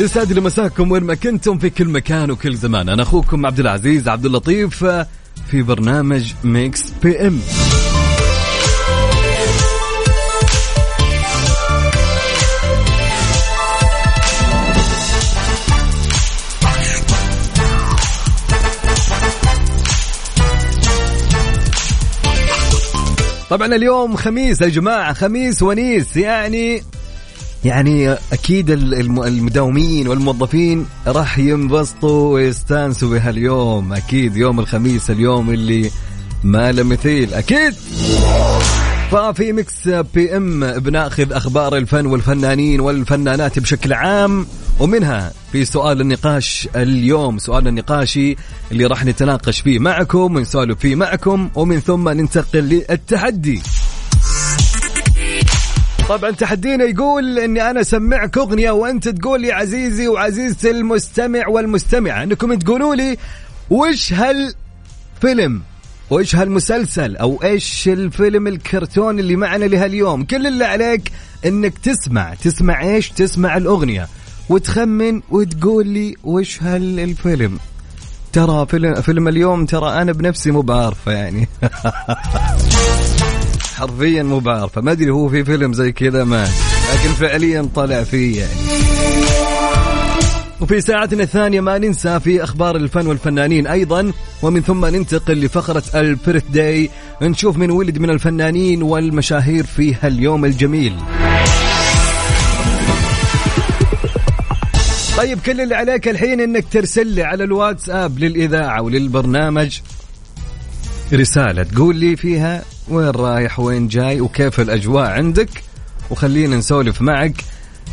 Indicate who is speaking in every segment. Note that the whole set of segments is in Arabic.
Speaker 1: يسعد لي مساكم وين ما كنتم في كل مكان وكل زمان. أنا أخوكم عبد العزيز عبد اللطيف في برنامج ميكس PM طبعا اليوم خميس يا جماعة خميس ونيس يعني يعني أكيد الم- المداومين والموظفين راح ينبسطوا ويستانسوا بهاليوم. أكيد يوم الخميس اليوم اللي ما له مثيل أكيد! ففي ميكس PM بناخذ أخبار الفن والفنانين والفنانات بشكل عام ومنها في سؤال النقاش اليوم. سؤال النقاشي اللي راح نتناقش فيه معكم ونسولف فيه معكم ومن ثم ننتقل للتحدي. طبعا تحدينا يقول إني أنا اسمعك أغنية وأنت تقول لي عزيزي وعزيزتي المستمع والمستمعة. إنكم تقولوا لي وش هالفيلم؟ وايش هالمسلسل؟ أو إيش الفيلم الكرتون اللي معنا لهاليوم؟ كل اللي عليك إنك تسمع. تسمع إيش؟ تسمع الأغنية. وتخمن وتقول لي وش هالفيلم. ترى فيلم فيلم اليوم ترى أنا بنفسي مو بعارفة يعني. حرفيا مو بعرفه ما أدري هو في فيلم زي كذا ما لكن فعليا طلع فيه يعني. وفي ساعتنا الثانية ما ننسى في أخبار الفن والفنانين أيضا ومن ثم ننتقل لفقرة البيرث داي نشوف من ولد من الفنانين والمشاهير في هاليوم الجميل. طيب كل اللي عليك الحين إنك ترسل لي على الواتساب للإذاعة وللبرنامج رسالة تقول لي فيها وين رايح وين جاي وكيف الأجواء عندك؟ وخلينا نسولف معك.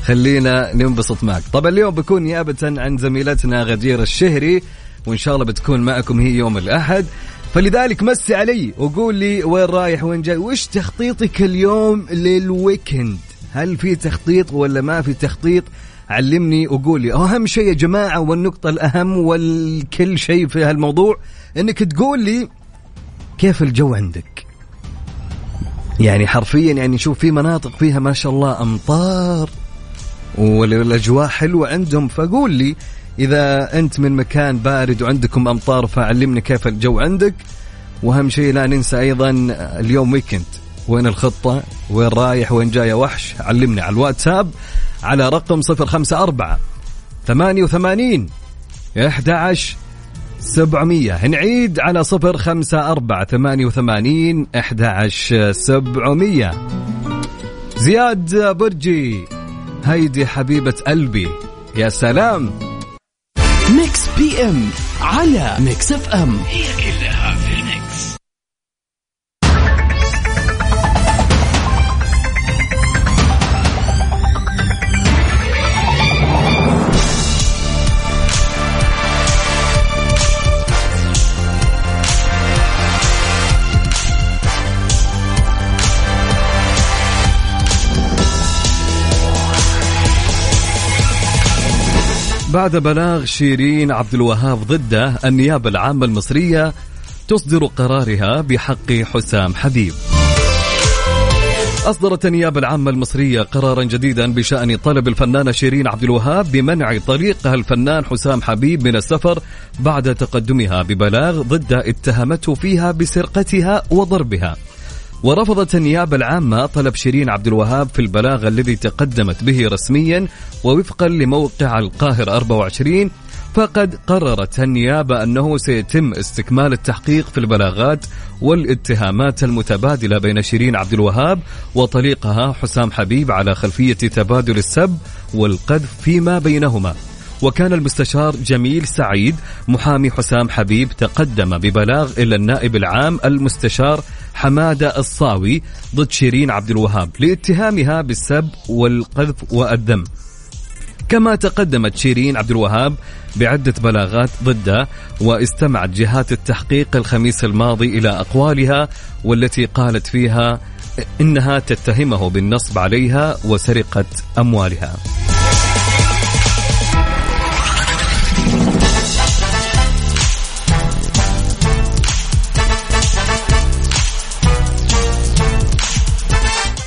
Speaker 1: خلينا ننبسط معك. طبعا اليوم بكون نيابة عن زميلتنا غدير الشهري وإن شاء الله بتكون معكم هي يوم الأحد. فلذلك مسي علي وقول لي وين رايح وين جاي. وش تخطيطك اليوم لل weekend؟ هل في تخطيط ولا ما في تخطيط؟ علمني وقول لي. أهم شيء يا جماعة والنقطة الأهم والكل شيء في هالموضوع إنك تقول لي كيف الجو عندك؟ يعني حرفيا يعني شوف في مناطق فيها ما شاء الله أمطار والأجواء حلوة عندهم. فقول لي إذا أنت من مكان بارد وعندكم أمطار فعلمني كيف الجو عندك. وأهم شيء لا ننسى أيضا اليوم ويكند وين الخطة؟ وين رايح؟ وين جاي؟ وحش. علمني على الواتساب على رقم 054 88 11 700 نعيد على صفر خمسة أربعة ثمانية وثمانين أحد عشر سبعمية. زياد برجي هيدي حبيبة قلبي. يا سلام.
Speaker 2: ميكس PM على ميكس FM.
Speaker 3: هي كلها
Speaker 1: بعد بلاغ شيرين عبد الوهاب ضده النيابة العامة المصرية تصدر قرارها بحق حسام حبيب. أصدرت النيابة العامة المصرية قرارا جديدا بشأن طلب الفنانة شيرين عبد الوهاب بمنع طليقها الفنان حسام حبيب من السفر بعد تقدمها ببلاغ ضد اتهمته فيها بسرقتها وضربها. ورفضت النيابة العامة طلب شيرين عبد الوهاب في البلاغ الذي تقدمت به رسميا ووفقا لموقع القاهرة 24 فقد قررت النيابة أنه سيتم استكمال التحقيق في البلاغات والاتهامات المتبادلة بين شيرين عبد الوهاب وطليقها حسام حبيب على خلفية تبادل السب والقذف فيما بينهما. وكان المستشار جميل سعيد محامي حسام حبيب تقدم ببلاغ إلى النائب العام المستشار حمادة الصاوي ضد شيرين عبد الوهاب لاتهامها بالسب والقذف والذم كما تقدمت شيرين عبد الوهاب بعدة بلاغات ضده واستمعت جهات التحقيق الخميس الماضي إلى أقوالها والتي قالت فيها إنها تتهمه بالنصب عليها وسرقة أموالها.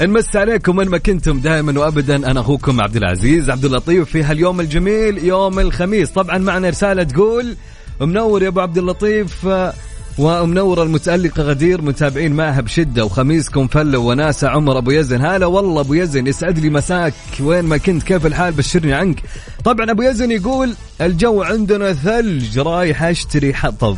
Speaker 1: نمس عليكم وين ما كنتم دائما وابدا أنا أخوكم عبد العزيز عبد اللطيف في هاليوم الجميل يوم الخميس. طبعا معنا رسالة تقول منور يا أبو عبد اللطيف ومنوره المتألقة غدير متابعين معها بشدة وخميسكم فلة وناسة عمر أبو يزن. هلا والله أبو يزن يسعد لي مساك. وين ما كنت كيف الحال؟ بشرني عنك. طبعا أبو يزن يقول الجو عندنا ثلج رايح أشتري حطب.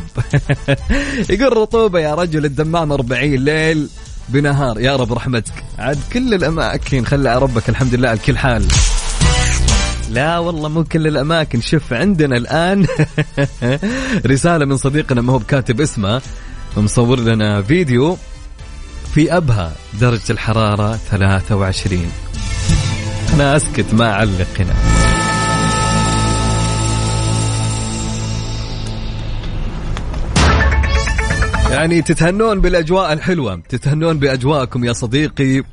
Speaker 1: يقول رطوبة يا رجل الدمام 40 ليل. بنهار. يا رب رحمتك. عاد كل الأماكن خلى ربك الحمد لله على كل حال. لا والله مو كل الأماكن. شوف عندنا الآن رسالة من صديقنا ما هو بكاتب اسمه مصور لنا فيديو في أبها درجة الحرارة 23 أنا أسكت ما أعلق هنا. يعني تتهنون بالأجواء الحلوة. تتهنون بأجواءكم يا صديقي.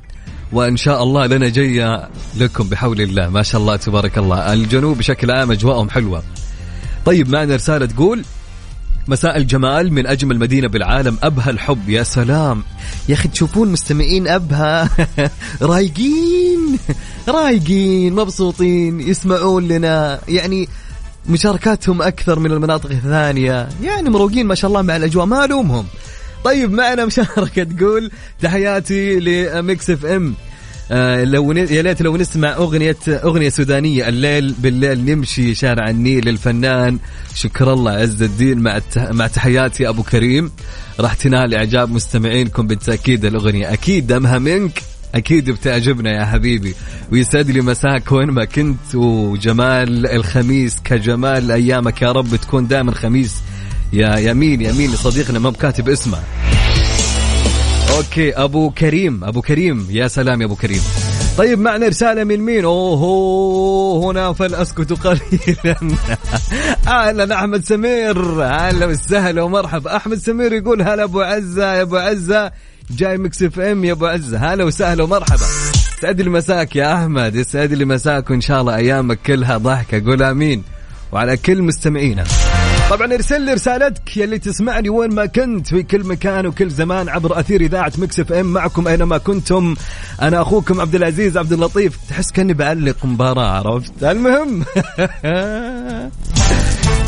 Speaker 1: وإن شاء الله لنا جاية لكم بحول الله. ما شاء الله تبارك الله. الجنوب بشكل عام أجواءهم حلوة. طيب معنا رسالة تقول مساء الجمال من أجمل مدينة بالعالم أبها الحب. يا سلام. يا أخي تشوفون مستمعين أبها؟ رايقين. رايقين مبسوطين يسمعون لنا. يعني مشاركاتهم أكثر من المناطق الثانية. يعني مروقين ما شاء الله مع الأجواء ما ألومهم. طيب معنا مشاركة تقول تحياتي لميكس FM لو يا ليت لو نسمع اغنيه أغنية سودانية. الليل بالليل نمشي شارع النيل الفنان. شكر الله عز الدين. مع مع تحياتي أبو كريم. راح تنال إعجاب مستمعينكم بالتأكيد. الأغنية أكيد دمها منك. أكيد بتعجبنا يا حبيبي. ويسعد لي مساك وين ما كنت وجمال الخميس كجمال أيامك. يا رب تكون دائما خميس. يا يمين يمين لصديقنا ما بكاتب اسمه. أوكي أبو كريم أبو كريم. يا سلام يا أبو كريم. طيب معنا رسالة من مين؟ اوه هنا فلأسكت قليلا. أهلا أحمد سمير، أهلا وسهلا ومرحبا، أحمد سمير يقول هلا أبو عزة يا أبو عزة. جاي Mix FM يا ابو عزة، هلا وسهلا ومرحبا. سعد لي مساك يا أحمد، يسعد لي مساك وإن شاء الله أيامك كلها ضحكة، قول آمين. وعلى كل مستمعينا. طبعا ارسل لي رسالتك يلي تسمعني وين ما كنت في كل مكان وكل زمان عبر أثير إذاعة Mix FM. معكم أينما كنتم. أنا أخوكم عبد العزيز عبد اللطيف. تحس كأني بعلق مباراة عرفت؟ المهم.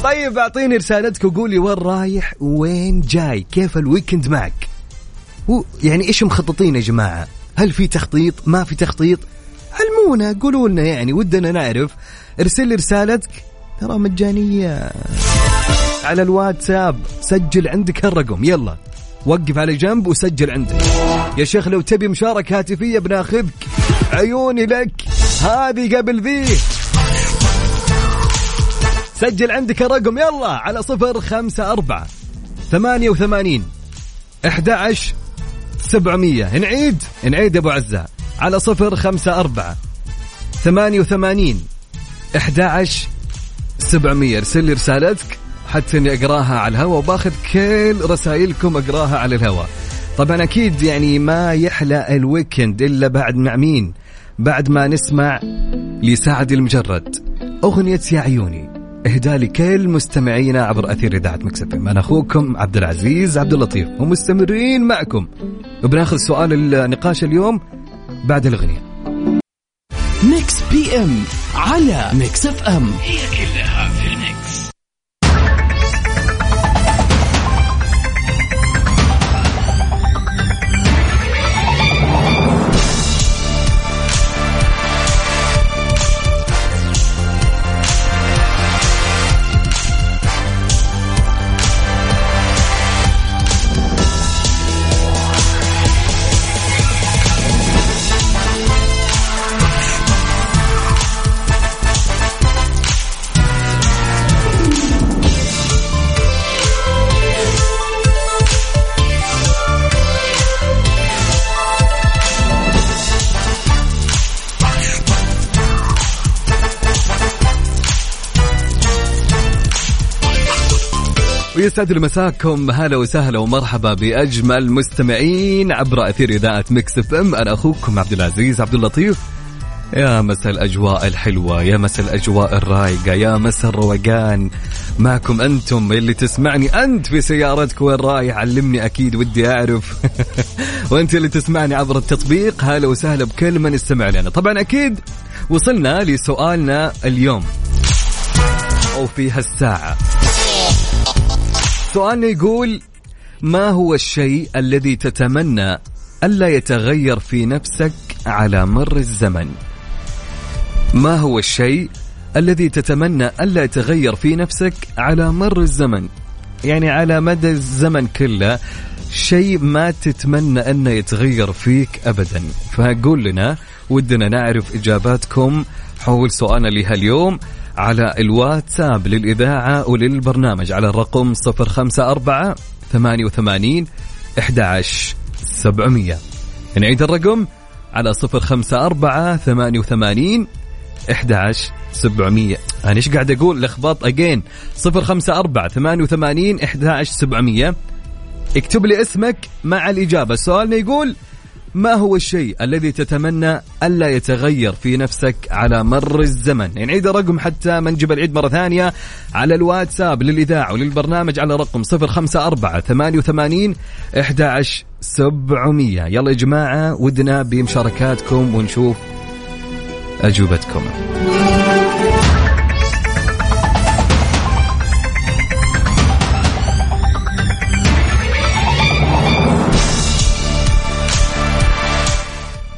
Speaker 1: طيب أعطيني رسالتك وقولي وين رايح وين جاي كيف ال weekend معك؟ هو يعني إيش مخططين يا جماعة؟ هل في تخطيط؟ ما في تخطيط؟ علمونا قولوا لنا يعني ودنا نعرف. ارسل لي رسالتك. ترى مجانية. على الواتساب. سجل عندك هالرقم. يلا. وقف على جنب وسجل عندك. يا شيخ لو تبي مشاركة هاتفية بناخذك. عيوني لك. هذه قبل ذي. سجل عندك الرقم يلا. على صفر خمسة أربعة ثمانية وثمانين أحد عشر سبعمية. نعيد. نعيد أبو عزة. على صفر خمسة أربعة. ثمانية وثمانين. أحد عشر سبعمية. ارسل لي رسالتك. حتى إني أقراها على الهواء وباخذ كل رسائلكم أقراها على الهواء. طبعا أكيد يعني ما يحلى الويكند إلا بعد مع مين؟ بعد ما نسمع لسعد المجرد. أغنية يا عيوني. إهداء لكل مستمعينا عبر أثير إذاعة Mix FM أنا أخوكم عبد العزيز عبد اللطيف ومستمرين معكم. وبناخذ سؤال النقاش اليوم بعد
Speaker 2: الأغنية. Mix PM على Mix FM.
Speaker 3: هي كلها في ال mix.
Speaker 1: يسعد لي مساكم هلا وسهلا ومرحبا بأجمل مستمعين عبر أثير إذاعة Mix FM. أنا أخوكم عبد العزيز عبد اللطيف. يا مسا الأجواء الحلوة يا مسا الأجواء الرايقة يا مسا الروقان. معكم أنتم اللي تسمعني أنت في سيارتك وين رايح؟ علمني أكيد ودي أعرف. وأنت اللي تسمعني عبر التطبيق. هلا وسهلا بكل من يستمع لنا. طبعا أكيد وصلنا لسؤالنا اليوم. أو في هالساعة. سؤالنا يقول ما هو الشيء الذي تتمنى ألا يتغير في نفسك على مر الزمن؟ ما هو الشيء الذي تتمنى ألا يتغير في نفسك على مر الزمن؟ يعني على مدى الزمن كله شيء ما تتمنى أنه يتغير فيك أبدا. فقول لنا ودنا نعرف إجاباتكم حول سؤالنا لهاليوم. على الواتساب للإذاعة وللبرنامج على الرقم 054 88 11 700 نعيد الرقم على 054 88 11 700 أنا إيش قاعد أقول؟ لخبط اجين 054 88 11 700 اكتب لي اسمك مع الإجابة. سؤالنا يقول ما هو الشيء الذي تتمنى ألا يتغير في نفسك على مر الزمن؟ يعني نعيد الرقم حتى ما نجيب العيد مرة ثانية على الواتساب للإذاعة وللبرنامج على رقم 054 88 11 700 يلا يا جماعة ودنا بمشاركاتكم ونشوف أجوبتكم.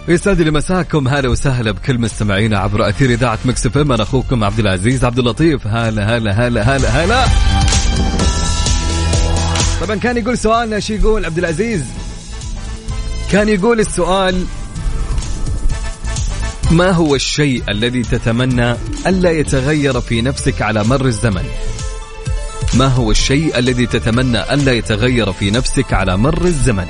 Speaker 1: يسعد لي مساكم هلا وسهلا بكل مستمعينا عبر أثير إذاعة Mix FM. أنا أخوكم عبد العزيز عبد اللطيف. هلا هلا هلا هلا هلا. طبعا كان يقول سؤالنا شو يقول عبد العزيز؟ كان يقول السؤال ما هو الشيء الذي تتمنى ألا يتغير في نفسك على مر الزمن؟ ما هو الشيء الذي تتمنى ألا يتغير في نفسك على مر الزمن؟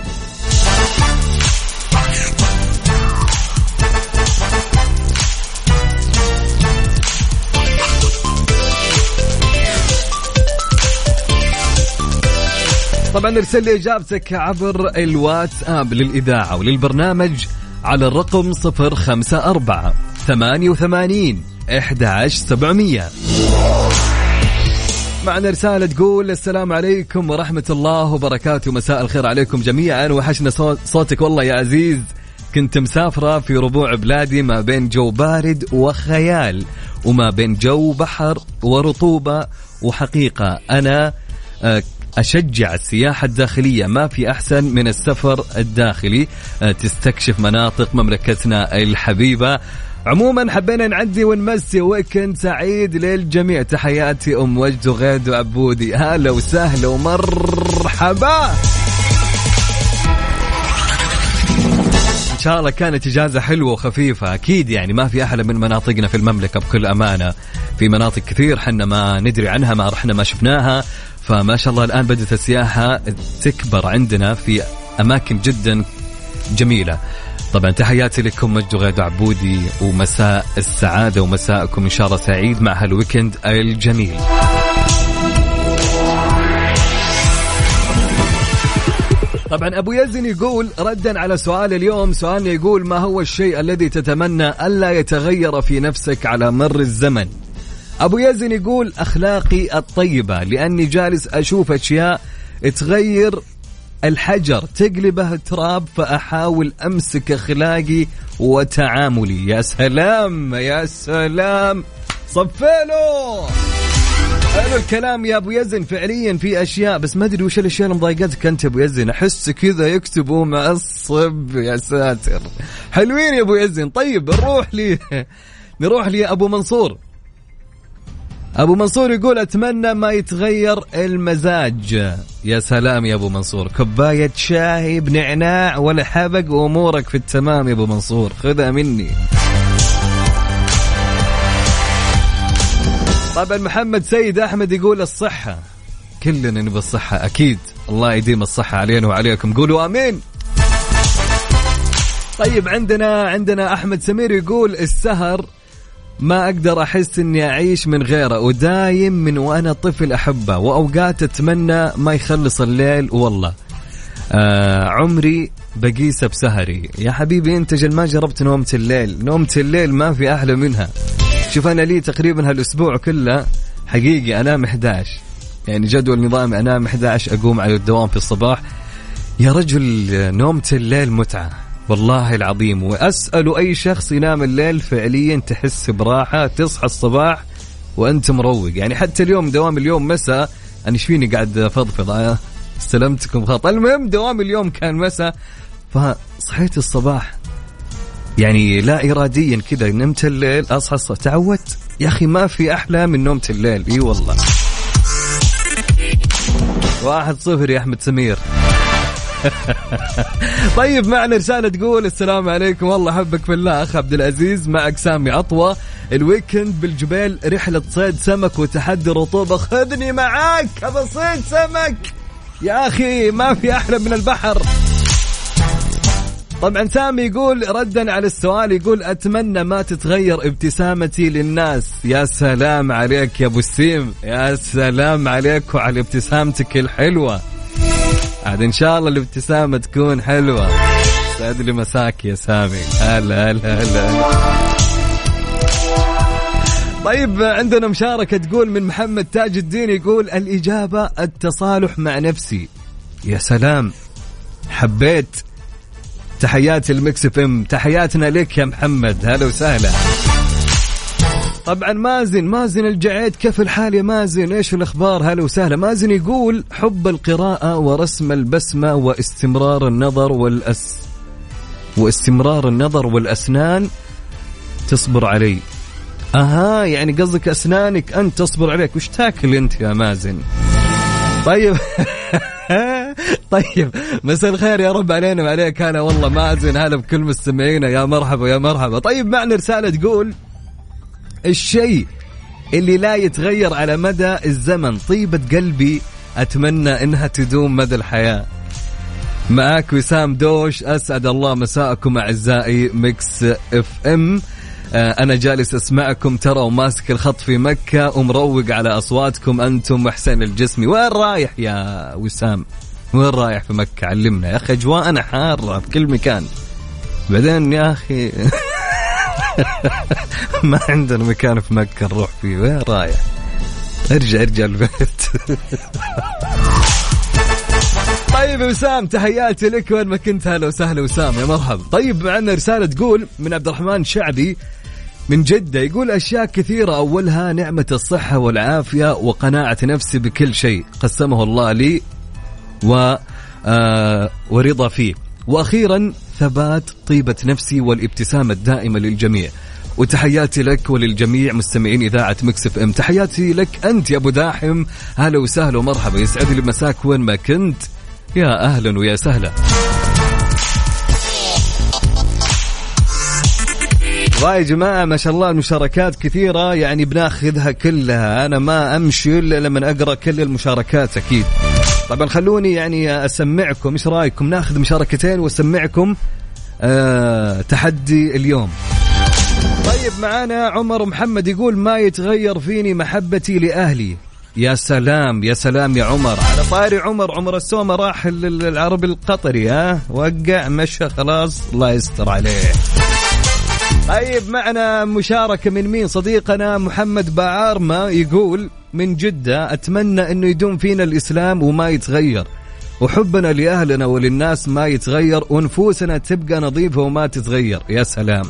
Speaker 1: طبعا ارسل لي إجابتك عبر الواتساب للإذاعة وللبرنامج على الرقم 054 88 11700 معنا رسالة تقول السلام عليكم ورحمة الله وبركاته. مساء الخير عليكم جميعا. وحشنا صوتك والله يا عزيز. كنت مسافرة في ربوع بلادي ما بين جو بارد وخيال وما بين جو بحر ورطوبة. وحقيقة أنا آه، أشجع السياحة الداخلية. ما في أحسن من السفر الداخلي. آه، تستكشف مناطق مملكتنا الحبيبة. عموما حبينا نعدي ونمسي ويكند سعيد للجميع. تحياتي أم وجد وغيد وعبودي. هلا وسهلا ومرحبا. إن شاء الله كانت إجازة حلوة وخفيفة. أكيد يعني ما في أحلى من مناطقنا في المملكة بكل أمانة. في مناطق كثير حنا ما ندري عنها ما رحنا ما شفناها. فما شاء الله الآن بدات السياحة تكبر عندنا في أماكن جدا جميلة. طبعا تحياتي لكم مجد غيد عبودي ومساء السعادة ومساءكم إن شاء الله سعيد مع هالويكند الجميل. طبعا أبو يزن يقول ردا على سؤال اليوم. سؤالنا يقول ما هو الشيء الذي تتمنى ألا يتغير في نفسك على مر الزمن؟ أبو يزن يقول أخلاقي الطيبة لأني جالس أشوف أشياء تغير الحجر تقلبه تراب فأحاول أمسك أخلاقي وتعاملي. يا سلام يا سلام. صفيله حلو الكلام يا أبو يزن. فعليا في أشياء بس ما أدري وش الأشياء اللي مضايقتك أنت أبو يزن. أحس كذا يكتبوا معصب يا ساتر. حلوين يا أبو يزن. طيب نروح لي نروح لي ابو منصور. أبو منصور يقول أتمنى ما يتغير المزاج. يا سلام يا أبو منصور. كوباية شاي بنعناع ولا حبق وأمورك في التمام يا أبو منصور. خذها مني. طبعا محمد سيد أحمد يقول الصحة. كلنا نبغى الصحة أكيد. الله يديم الصحة علينا وعليكم. قولوا آمين. طيب عندنا عندنا أحمد سمير يقول السهر ما أقدر أحس إني أعيش من غيره ودايم من وأنا طفل أحبه وأوقات أتمنى ما يخلص الليل والله. آه عمري بقيسه بسهري. يا حبيبي أنت جل ما جربت نومة الليل؟ نومة الليل ما في أحلى منها. شوف أنا لي تقريبا هالأسبوع كله حقيقي أنام 11 يعني جدول نظامي أنام 11 أقوم على الدوام في الصباح. يا رجل نومة الليل متعة. والله العظيم. وأسأل أي شخص ينام الليل فعليا تحس براحة تصحى الصباح وأنت مروق. يعني حتى اليوم دوام اليوم مساء. أنا إيش فيني قاعد أفضفض؟ آه، استلمتكم خط المهم دوام اليوم كان مساء. فصحيت الصباح. يعني لا اراديا كذا. نمت الليل أصحى الصبح تعودت. يا أخي ما في أحلى من نومة الليل. إي والله. واحد صفر يا أحمد سمير. طيب معنا رسالة تقول السلام عليكم. والله حبك في الله أخ عبد العزيز. معك سامي عطوة ال weekend بالجبال رحلة صيد سمك وتحدي رطوبة. خذني معاك أبى صيد سمك. يا أخي ما في أحلى من البحر. طبعا سامي يقول ردا على السؤال يقول أتمنى ما تتغير ابتسامتي للناس. يا سلام عليك يا أبو السيم. يا سلام عليك وعلى ابتسامتك الحلوة. عاد إن شاء الله الابتسامة تكون حلوة. سعد لي مساك يا سامي. هلا هلا هلا طيب عندنا مشاركة تقول من محمد تاج الدين يقول الإجابة التصالح مع نفسي. يا سلام. حبيت. تحياتي ل Mix FM. تحياتنا لك يا محمد. هلا وسهلا. طبعا مازن مازن الجعيد كيف الحال يا مازن؟ إيش الأخبار؟ هلا وسهلا. مازن يقول حب القراءة ورسم البسمة واستمرار النظر والأس واستمرار النظر والأسنان تصبر علي. أها يعني قصدك أسنانك انت تصبر عليك. وش تاكل أنت يا مازن؟ طيب. طيب. مساء الخير يا رب علينا وعليك. هلا والله مازن هلا بكل مستمعينا. يا مرحبا يا مرحبا. طيب معنا رسالة تقول الشيء اللي لا يتغير على مدى الزمن. طيبة قلبي أتمنى إنها تدوم مدى الحياة. معاك وسام دوش أسعد الله مساءكم أعزائي Mix FM. آه، أنا جالس أسمعكم ترى وماسك الخط في مكة ومروق على أصواتكم أنتم وحسين الجسمي. وين رايح يا وسام؟ وين رايح في مكة؟ علمنا. يا أخي أجواءنا حارة في كل مكان. بعدين يا أخي ما عندنا مكان في مكة نروح فيه. وين رايح؟ ارجع ارجع البيت. طيب وسام تحياتي لك. وين ما كنت هلا وسهلا وسام يا مرحبا. طيب معنا رسالة تقول من عبد الرحمن شعبي من جدة يقول أشياء كثيرة أولها نعمة الصحة والعافية وقناعة نفسي بكل شيء قسمه الله لي و آه ورضا فيه. وأخيرا ثبات طيبة نفسي والابتسامة الدائمة للجميع. وتحياتي لك وللجميع مستمعين إذاعة مكسف ام. تحياتي لك أنت يا أبو داحم. هلا وسهلا ومرحبا. يسعد لي مساك وين ما كنت. يا أهلا ويا سهلا. والله يا جماعة ما شاء الله المشاركات كثيرة يعني بناخذها كلها. أنا ما أمشي إلا لما أقرأ كل المشاركات أكيد. طبعا خلوني يعني أسمعكم إيش رأيكم؟ ناخذ مشاركتين وأسمعكم أه تحدي اليوم. طيب معانا عمر محمد يقول ما يتغير فيني محبتي لأهلي؟ يا سلام يا سلام يا عمر. على طاري عمر عمر السومة راح العربي القطري ها؟ وقع مشى خلاص الله يستر عليه. طيب معنا مشاركة من مين؟ صديقنا محمد باعارمة يقول من جدة أتمنى أنه يدوم فينا الإسلام وما يتغير. وحبنا لأهلنا وللناس ما يتغير ونفوسنا تبقى نظيفة وما تتغير. يا سلام.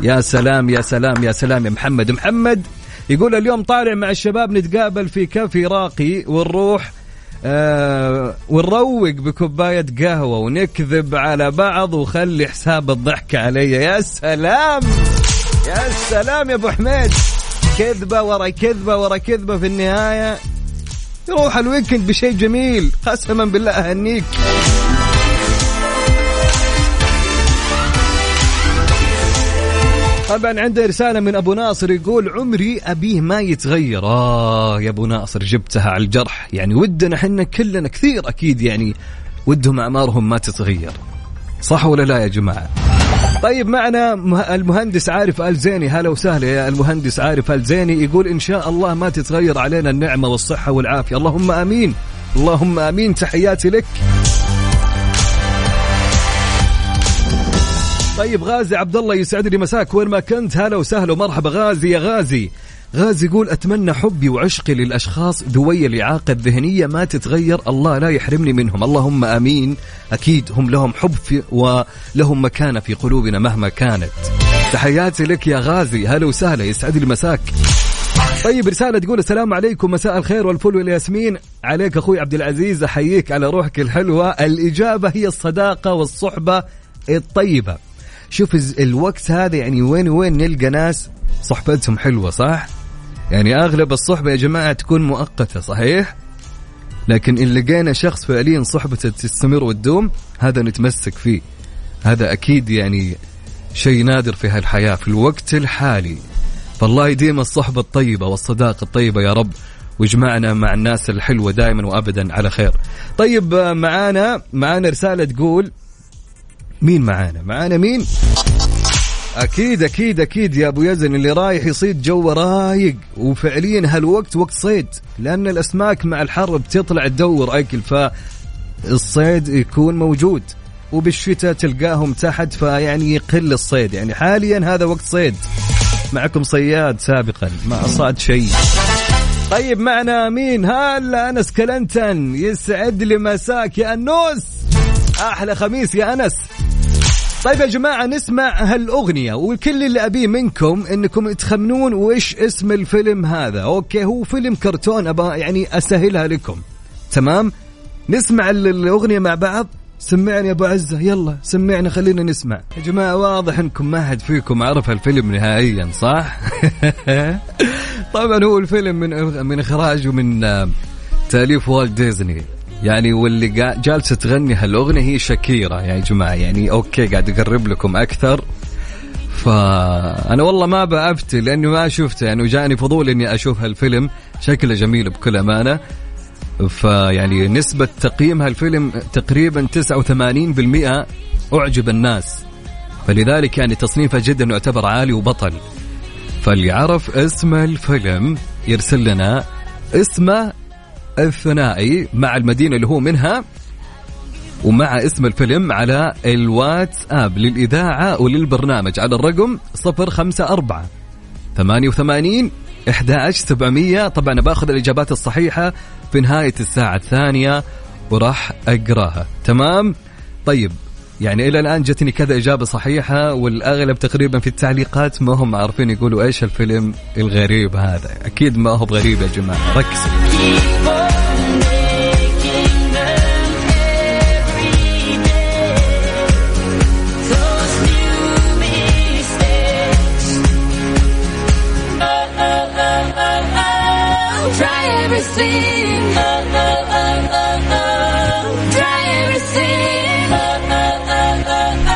Speaker 1: يا سلام يا سلام يا سلام يا محمد. محمد يقول اليوم طالع مع الشباب نتقابل في كافي راقي ونروح آه ونروق بكوباية قهوة ونكذب على بعض وخلي حساب الضحك علي. يا سلام! يا سلام يا أبو حميد! كذبة ورا كذبة ورا كذبة في النهاية. يروح الويكند بشيء جميل قسما بالله أهنيك. طبعا عنده رسالة من أبو ناصر يقول عمري أبيه ما يتغير. آه يا أبو ناصر جبتها على الجرح. يعني ودنا حنا كلنا كثير أكيد يعني ودهم أعمارهم ما تتغير. صح ولا لا يا جماعة؟ طيب معنا مه- المهندس عارف الزيني هلا وسهلا يا المهندس عارف الزيني يقول إن شاء الله ما تتغير علينا النعمة والصحة والعافية. اللهم آمين. اللهم آمين. تحياتي لك. طيب غازي عبد الله يسعد لي مساك. وين ما كنت هلا وسهلا ومرحبا. غازي يا غازي. غازي يقول أتمنى حبي وعشقي للأشخاص ذوي الإعاقة الذهنية ما تتغير. الله لا يحرمني منهم. اللهم آمين. أكيد هم لهم حب في ولهم مكانة في قلوبنا مهما كانت. تحياتي لك يا غازي. هلا وسهلا يسعد لي مساك. طيب رسالة تقول السلام عليكم. مساء الخير والفل والياسمين. عليك أخوي عبد العزيز أحييك على روحك الحلوة. الإجابة هي الصداقة والصحبة الطيبة. شوف الوقت هذا يعني وين وين نلقى ناس صحبتهم حلوة صح؟ يعني أغلب الصحبة يا جماعة تكون مؤقتة صحيح؟ لكن إن لقينا شخص فعليا صحبته تستمر وتدوم هذا نتمسك فيه. هذا أكيد يعني شيء نادر في هالحياة في الوقت الحالي. فالله يديم الصحبة الطيبة والصداقة الطيبة يا رب ويجمعنا مع الناس الحلوة دائما وأبدا على خير. طيب آه، معانا معانا رسالة تقول مين معانا؟ معانا مين؟ أكيد أكيد أكيد يا أبو يزن اللي رايح يصيد جو رايق وفعليا هالوقت وقت صيد لأن الأسماك مع الحر بتطلع تدور أكل فالصيد يكون موجود. وبالشتاء تلقاهم تحت فيعني يقل الصيد. يعني حاليا هذا وقت صيد. معكم صياد سابقا ما صاد شيء. طيب معنا مين؟ هلا أنس كلنتن؟ يسعد لي مساك يا أنوس. أحلى خميس يا أنس. طيب يا جماعة نسمع هالأغنية وكل اللي أبيه منكم إنكم تخمنون وإيش اسم الفيلم هذا. أوكي هو فيلم كرتون أبا يعني أسهلها لكم. تمام؟ نسمع ال- الأغنية مع بعض. سمعني يا أبو عزة يلا سمعنا خلينا نسمع. يا جماعة واضح إنكم ما حد فيكم عرف الفيلم نهائيا صح؟ طبعا هو الفيلم من من إخراج ومن آه، تأليف والت ديزني. يعني واللي جالسة تغني هالأغنية هي شاكيرا يا جماعة. يعني أوكي قاعد أقرب لكم أكثر. فأنا والله ما بأفتي لأني ما شفته. يعني وجاني فضول إني أشوف هالفيلم. شكله جميل بكل أمانة. فيعني نسبة تقييم هالفيلم تقريبا 89% أعجب الناس. فلذلك يعني تصنيفه جدا يعتبر عالي وبطل. فاللي عرف اسم الفيلم يرسل لنا اسمه الثنائي مع المدينة اللي هو منها ومع اسم الفيلم على الواتساب للإذاعة وللبرنامج على الرقم 054 88 11700 طبعا بأخذ الإجابات الصحيحة في نهاية الساعة الثانية وراح أقراها. تمام؟ طيب يعني إلى الآن جتني كذا إجابة صحيحة والأغلب تقريبا في التعليقات ما هم عارفين يقولوا إيش الفيلم الغريب هذا. أكيد ما هو بغريب يا جماعة. ركزوا
Speaker 4: Try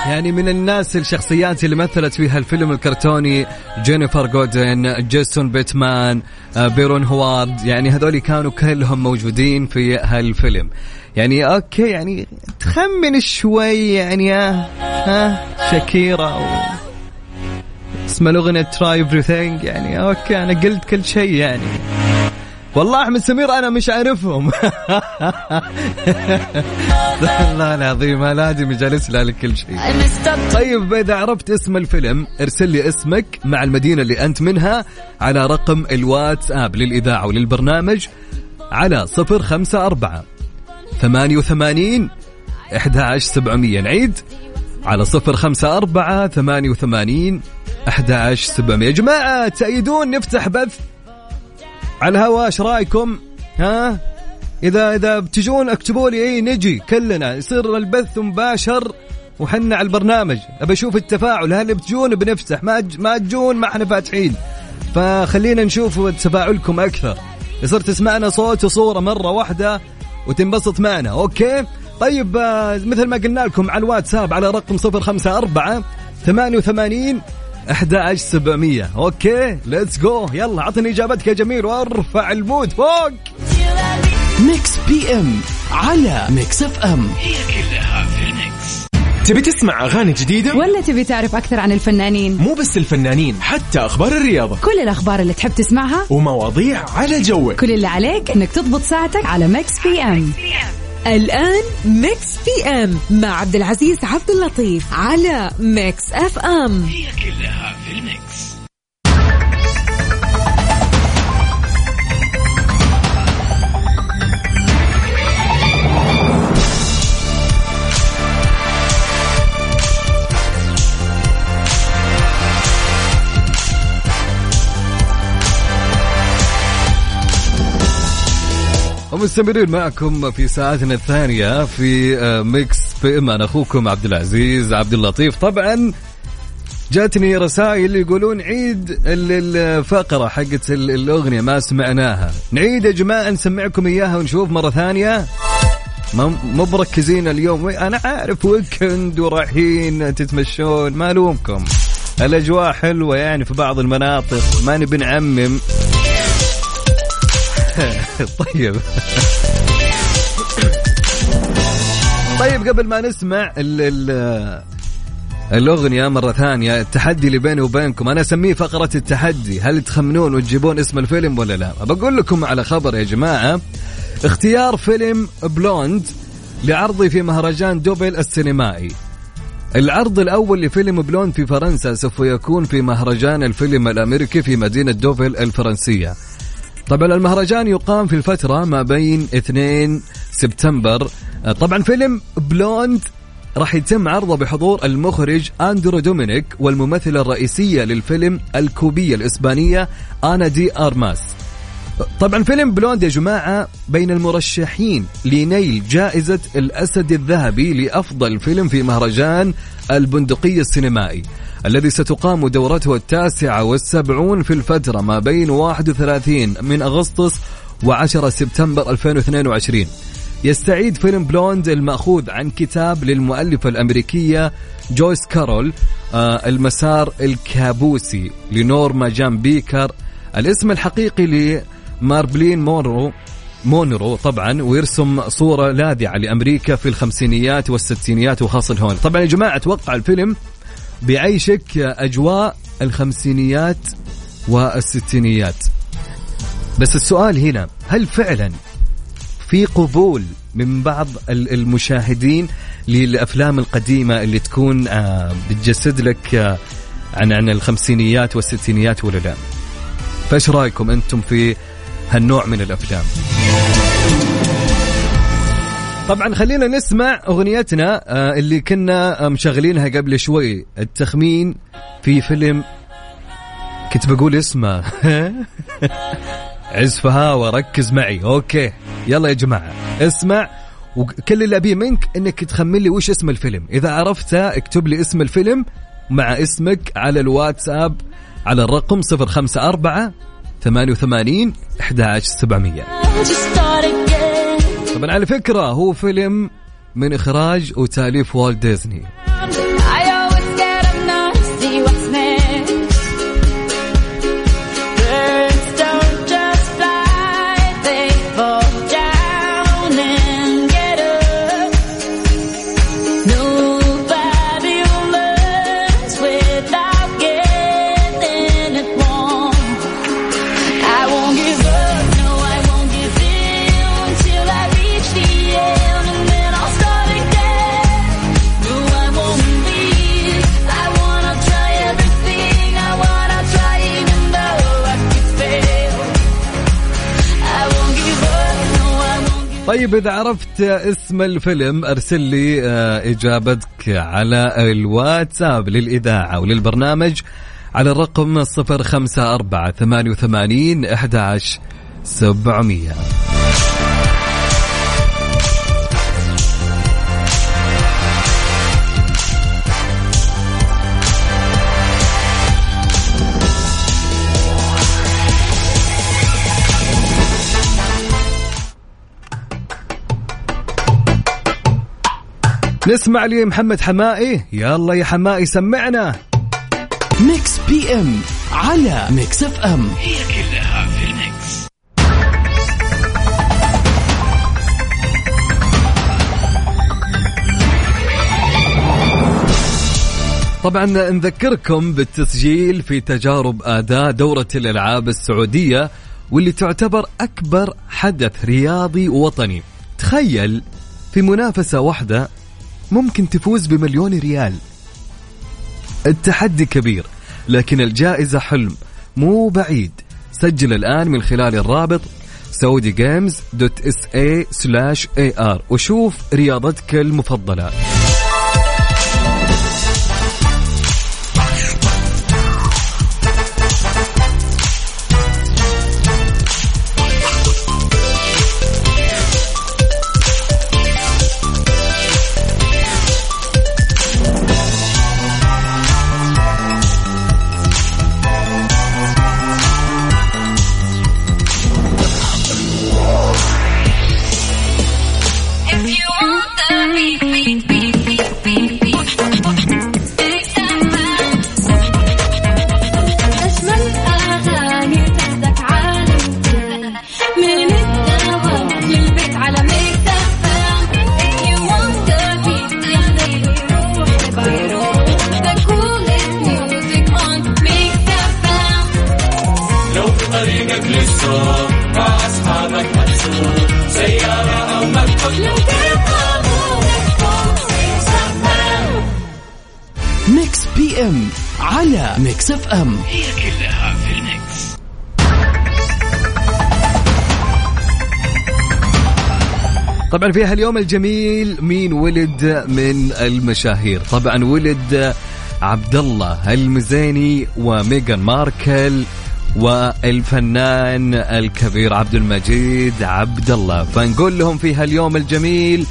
Speaker 1: يعني من الناس الشخصيات اللي مثلت في هالفيلم الكرتوني جينيفر جودن جيسون بيتمان آه، بيرون هوارد يعني هذول كانوا كلهم موجودين في هالفيلم. يعني أوكي يعني تخمن شوي يعني ها, ها شاكيرا و... اسم الأغنية تراي everything يعني أوكي أنا قلت كل شيء يعني. والله أحمد سمير أنا مش عارفهم والله العظيم لازم جالس لك كل شيء. طيب إذا عرفت اسم الفيلم ارسل لي اسمك مع المدينة اللي أنت منها على رقم الواتساب للإذاعة وللبرنامج على صفر خمسة أربعة ثمانية وثمانين إحدى سبعمية. نعيد على صفر خمسة أربعة ثمانية وثمانين إحدى سبعمية. يا جماعة تأيدون نفتح بث على الهواء إيش رأيكم؟ ها؟ إذا إذا بتجون اكتبوا لي إي نجي كلنا. يصير البث مباشر وحنا على البرنامج. ابى أشوف التفاعل. هل بتجون؟ بنفتح. ما ما تجون ما إحنا فاتحين. فخلينا نشوف تفاعلكم أكثر. يصير تسمعنا صوت وصورة مرة واحدة وتنبسط معنا. okay؟ طيب آه، مثل ما قلنا لكم على الواتساب على رقم 054 88 11700 okay let's go يلا عطني إجابتك يا جميل وارفع ال mood
Speaker 2: فوق. Mix PM على Mix FM
Speaker 3: هي كلها في ال mix
Speaker 5: تبي تسمع أغاني جديدة؟
Speaker 6: ولا تبي تعرف أكثر عن الفنانين؟
Speaker 5: مو بس الفنانين حتى أخبار الرياضة.
Speaker 6: كل الأخبار اللي تحب تسمعها؟
Speaker 5: ومواضيع على جوك.
Speaker 6: كل اللي عليك إنك تضبط ساعتك على Mix PM
Speaker 7: الآن Mix PM مع عبد العزيز عبد اللطيف على Mix FM.
Speaker 3: هي كلها في ال mix.
Speaker 1: ومستمرين معكم في ساعتنا الثانية في Mix PM أنا أخوكم عبد العزيز عبد اللطيف. طبعا جاتني رسائل يقولون عيد ال- الفقرة حقت ال- الأغنية ما سمعناها. نعيد يا جماعة نسمعكم إياها ونشوف مرة ثانية. مو مركزين اليوم. أنا عارف weekend ورايحين تتمشون. ما ألومكم. الأجواء حلوة يعني في بعض المناطق. ما نبي نعمم طيب. طيب قبل ما نسمع ال ال الأغنية مرة ثانية التحدي اللي بيني وبينكم أنا أسميه فقرة التحدي. هل تخمنون وتجيبون اسم الفيلم ولا لا؟ بقول لكم على خبر يا جماعة اختيار فيلم Blonde لعرضه في مهرجان دوفيل السينمائي. العرض الأول لفيلم Blonde في فرنسا سوف يكون في مهرجان الفيلم الأمريكي في مدينة دوفيل الفرنسية. طبعا المهرجان يقام في الفترة ما بين 2 سبتمبر. طبعا فيلم بلوند راح يتم عرضه بحضور المخرج أندرو دومينيك والممثلة الرئيسية للفيلم الكوبية الإسبانية آنا دي أرماس. طبعا فيلم بلوند يا جماعة بين المرشحين لنيل جائزة الأسد الذهبي لأفضل فيلم في مهرجان البندقية السينمائي. الذي ستقام دورته التاسعة والسبعون في الفترة ما بين 31 من أغسطس و10 سبتمبر 2022 يستعيد فيلم بلوند المأخوذ عن كتاب للمؤلفة الأمريكية جويس كارول آه المسار الكابوسي لنورما جان بيكر الاسم الحقيقي لمارلين مونرو مونرو طبعا ويرسم صورة لاذعة لأمريكا في الخمسينيات والستينيات وخاصة هوليوود. طبعا يا جماعة أتوقع الفيلم بيعيشك أجواء الخمسينيات والستينيات بس السؤال هنا هل فعلا في قبول من بعض ال- المشاهدين للأفلام القديمة اللي تكون آه، بتجسد لك آه، عن عن الخمسينيات والستينيات ولا لا؟ فإيش رأيكم أنتم في هالنوع من الأفلام؟ طبعا خلينا نسمع أغنيتنا آه، اللي كنا مشغلينها قبل شوي التخمين في فيلم كنت بقول اسمه. عز فهاوة ركز معي. okay. يلا يا جماعة اسمع وكل اللي أبيه منك إنك تخمن لي وش اسم الفيلم. إذا عرفته اكتب لي اسم الفيلم مع اسمك على الواتساب على الرقم 054 88 11700
Speaker 4: Just start again.
Speaker 1: طبعا على فكرة هو فيلم من إخراج وتأليف والت ديزني. طيب إذا عرفت اسم الفيلم أرسل لي آه، إجابتك على الواتساب للإذاعة وللبرنامج على الرقم 054 88 11 700 نسمع لي محمد حمائي. يلا يا حمائي سمعنا.
Speaker 2: Mix PM على Mix FM.
Speaker 3: هي كلها في ال mix.
Speaker 1: طبعا نذكركم بالتسجيل في تجارب اداء دورة الألعاب السعودية واللي تعتبر أكبر حدث رياضي وطني تخيل في منافسة واحدة ممكن تفوز بمليون ريال. التحدي كبير لكن الجائزة حلم مو بعيد. سجل الآن من خلال الرابط Saudi Games dot SA slash AR وشوف رياضتك المفضلة. طبعا في هاليوم الجميل مين ولد من المشاهير؟ طبعا ولد عبد الله المزيني وميغان ماركل والفنان الكبير عبد المجيد عبد الله فنقول لهم في هاليوم الجميل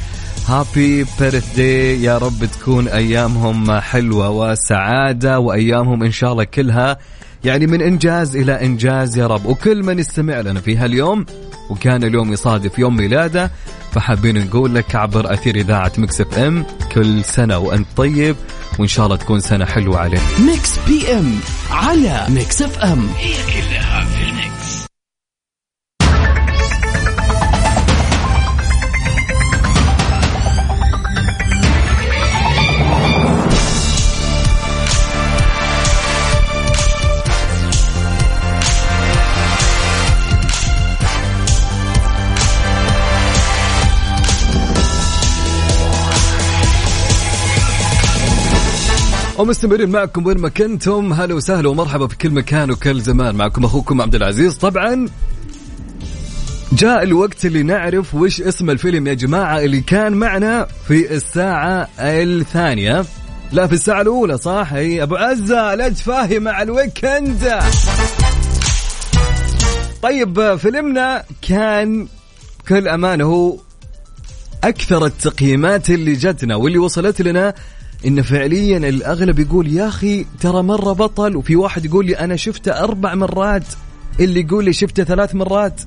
Speaker 1: هابي بيرث داي يا رب تكون أيامهم حلوة وسعادة وأيامهم إن شاء الله كلها. يعني من إنجاز إلى إنجاز يا رب. وكل من يستمع لنا في هاليوم وكان اليوم يصادف يوم ميلاده فحابين نقول لك عبر أثير إذاعة Mix FM كل سنة وأنت طيب وإن شاء الله تكون سنة حلوة عليك.
Speaker 2: Mix PM على Mix FM.
Speaker 3: هي كلها
Speaker 1: ومستمرين معكم وين ما كنتم. هلا وسهلا ومرحبا في كل مكان وكل زمان. معكم أخوكم عبد العزيز. طبعا جاء الوقت اللي نعرف وش اسم الفيلم يا جماعة اللي كان معنا في الساعة الثانية. لا في الساعة الأولى صح؟ هي أبو عزة لا تفاهي مع الويكند. طيب فيلمنا كان بكل أمانة هو أكثر التقييمات اللي جتنا واللي وصلت لنا إن فعليا الأغلب يقول يا أخي ترى مرة بطل. وفي واحد يقول لي أنا شفته أربع مرات. اللي يقول لي شفته ثلاث مرات.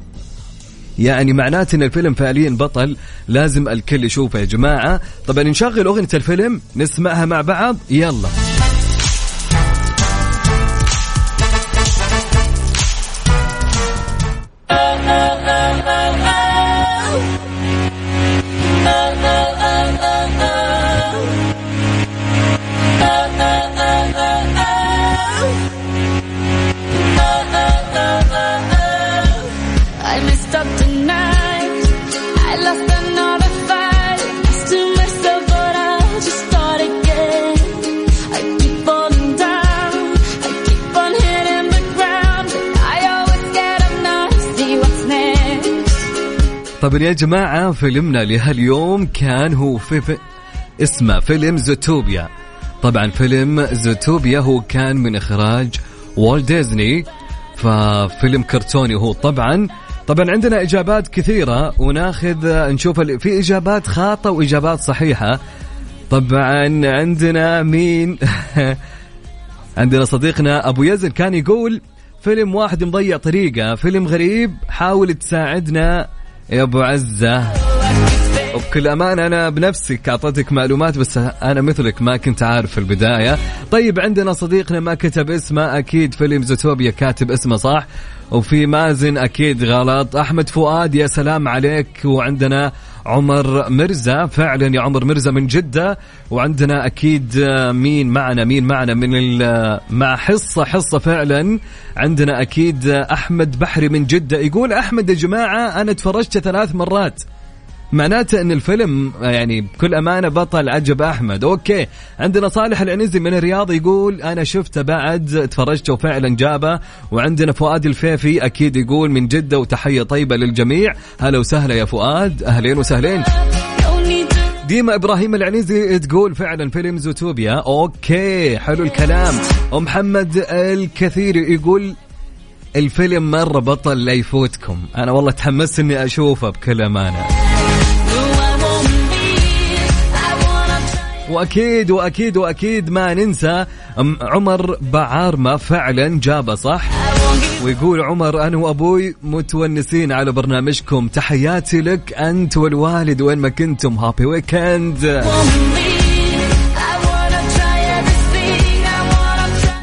Speaker 1: يعني معناته إن الفيلم فعليا بطل لازم الكل يشوفه يا جماعة. طبعا نشغل أغنية الفيلم نسمعها مع بعض. يلا. طبعا يا جماعة فيلمنا لهاليوم كان هو في, في اسمه فيلم زوتوبيا. طبعا فيلم زوتوبيا هو كان من إخراج والت ديزني ففيلم كرتوني هو طبعا. طبعا عندنا إجابات كثيرة وناخذ نشوف في إجابات خاطئة وإجابات صحيحة. طبعا عندنا مين؟ عندنا صديقنا أبو يزن كان يقول فيلم واحد مضيع طريقة فيلم غريب حاول تساعدنا. يا أبو عزة. وبكل أمانة أنا بنفسك أعطيتك معلومات بس أنا مثلك ما كنت عارف في البداية. طيب عندنا صديقنا ما كتب اسمه أكيد فيلم زوتوبيا كاتب اسمه صح؟ وفي مازن أكيد غلط. أحمد فؤاد يا سلام عليك. وعندنا عمر مرزا. فعلا يا عمر مرزا من جدة. وعندنا أكيد مين معنا مين معنا من مع حصة حصة فعلا. عندنا أكيد أحمد بحري من جدة. يقول أحمد يا جماعة أنا تفرجت ثلاث مرات. معناته إن الفيلم يعني بكل أمانة بطل عجب أحمد. أوكي عندنا صالح العنزي من الرياض يقول أنا شفته بعد تفرجته وفعلا جابه. وعندنا فؤاد الفيفي أكيد يقول من جدة وتحية طيبة للجميع. هلا وسهلا يا فؤاد. أهلين وسهلين. ديما إبراهيم العنيزي تقول فعلا فيلم زوتوبيا. okay حلو الكلام. ومحمد الكثير يقول الفيلم مرة بطل لا يفوتكم. أنا والله تحمست إني أشوفه بكل أمانة. وأكيد وأكيد وأكيد ما ننسى عمر بعارمة فعلا جابه صح. ويقول عمر أنا وأبوي متونسين على برنامجكم. تحياتي لك أنت والوالد وين ما كنتم.
Speaker 4: happy weekend.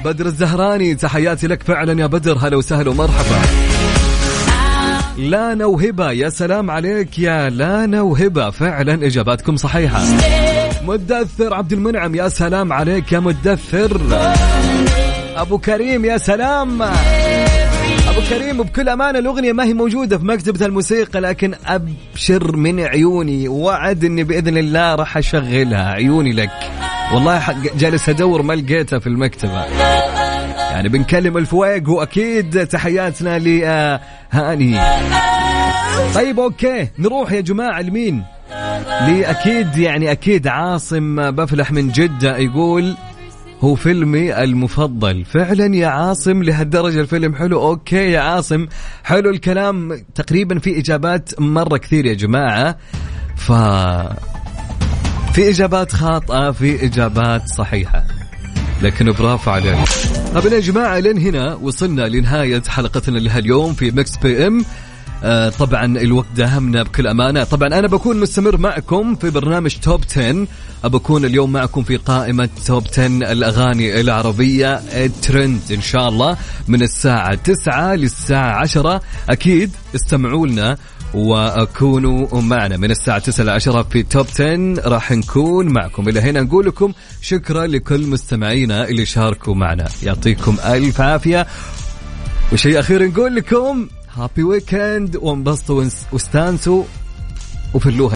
Speaker 1: بدر الزهراني تحياتي لك فعلا يا بدر. هلا وسهلا ومرحبا. لانا وهبه يا سلام عليك يا لانا وهبه فعلا إجاباتكم صحيحة. مدثر عبد المنعم يا سلام عليك يا مدثر. أبو كريم يا سلام. أبو كريم بكل أمانة الأغنية ما هي موجودة في مكتبة الموسيقى لكن أبشر من عيوني وعد اني بإذن الله راح أشغلها. عيوني لك. والله جالس أدور ما لقيتها في المكتبة. يعني بنكلم الفويق وأكيد تحياتنا لهاني. طيب okay. نروح يا جماعة لمين؟ لأكيد يعني أكيد عاصم بفلح من جدة يقول هو فيلمي المفضل. فعلا يا عاصم لهالدرجة الفيلم حلو. okay يا عاصم حلو الكلام. تقريبا في إجابات مرة كثير يا جماعة. ف في إجابات خاطئة في إجابات صحيحة. لكن برافو عليك. طب يا جماعة لين هنا وصلنا لنهاية حلقتنا لهاليوم في Mix PM. آه طبعا الوقت داهمنا بكل أمانة. طبعا أنا بكون مستمر معكم في برنامج Top 10 بكون اليوم معكم في قائمة Top 10 الأغاني العربية الترند إن شاء الله. من الساعة 9 للساعة 10 أكيد استمعوا لنا وكونوا معنا. من الساعة 9 ل 10 في توب 10 راح نكون معكم. إلى هنا نقول لكم شكرا لكل مستمعينا اللي شاركوا معنا. يعطيكم ألف عافية. وشيء أخير نقول لكم هابي ويكند وانبسطوا واستانسوا وفلوها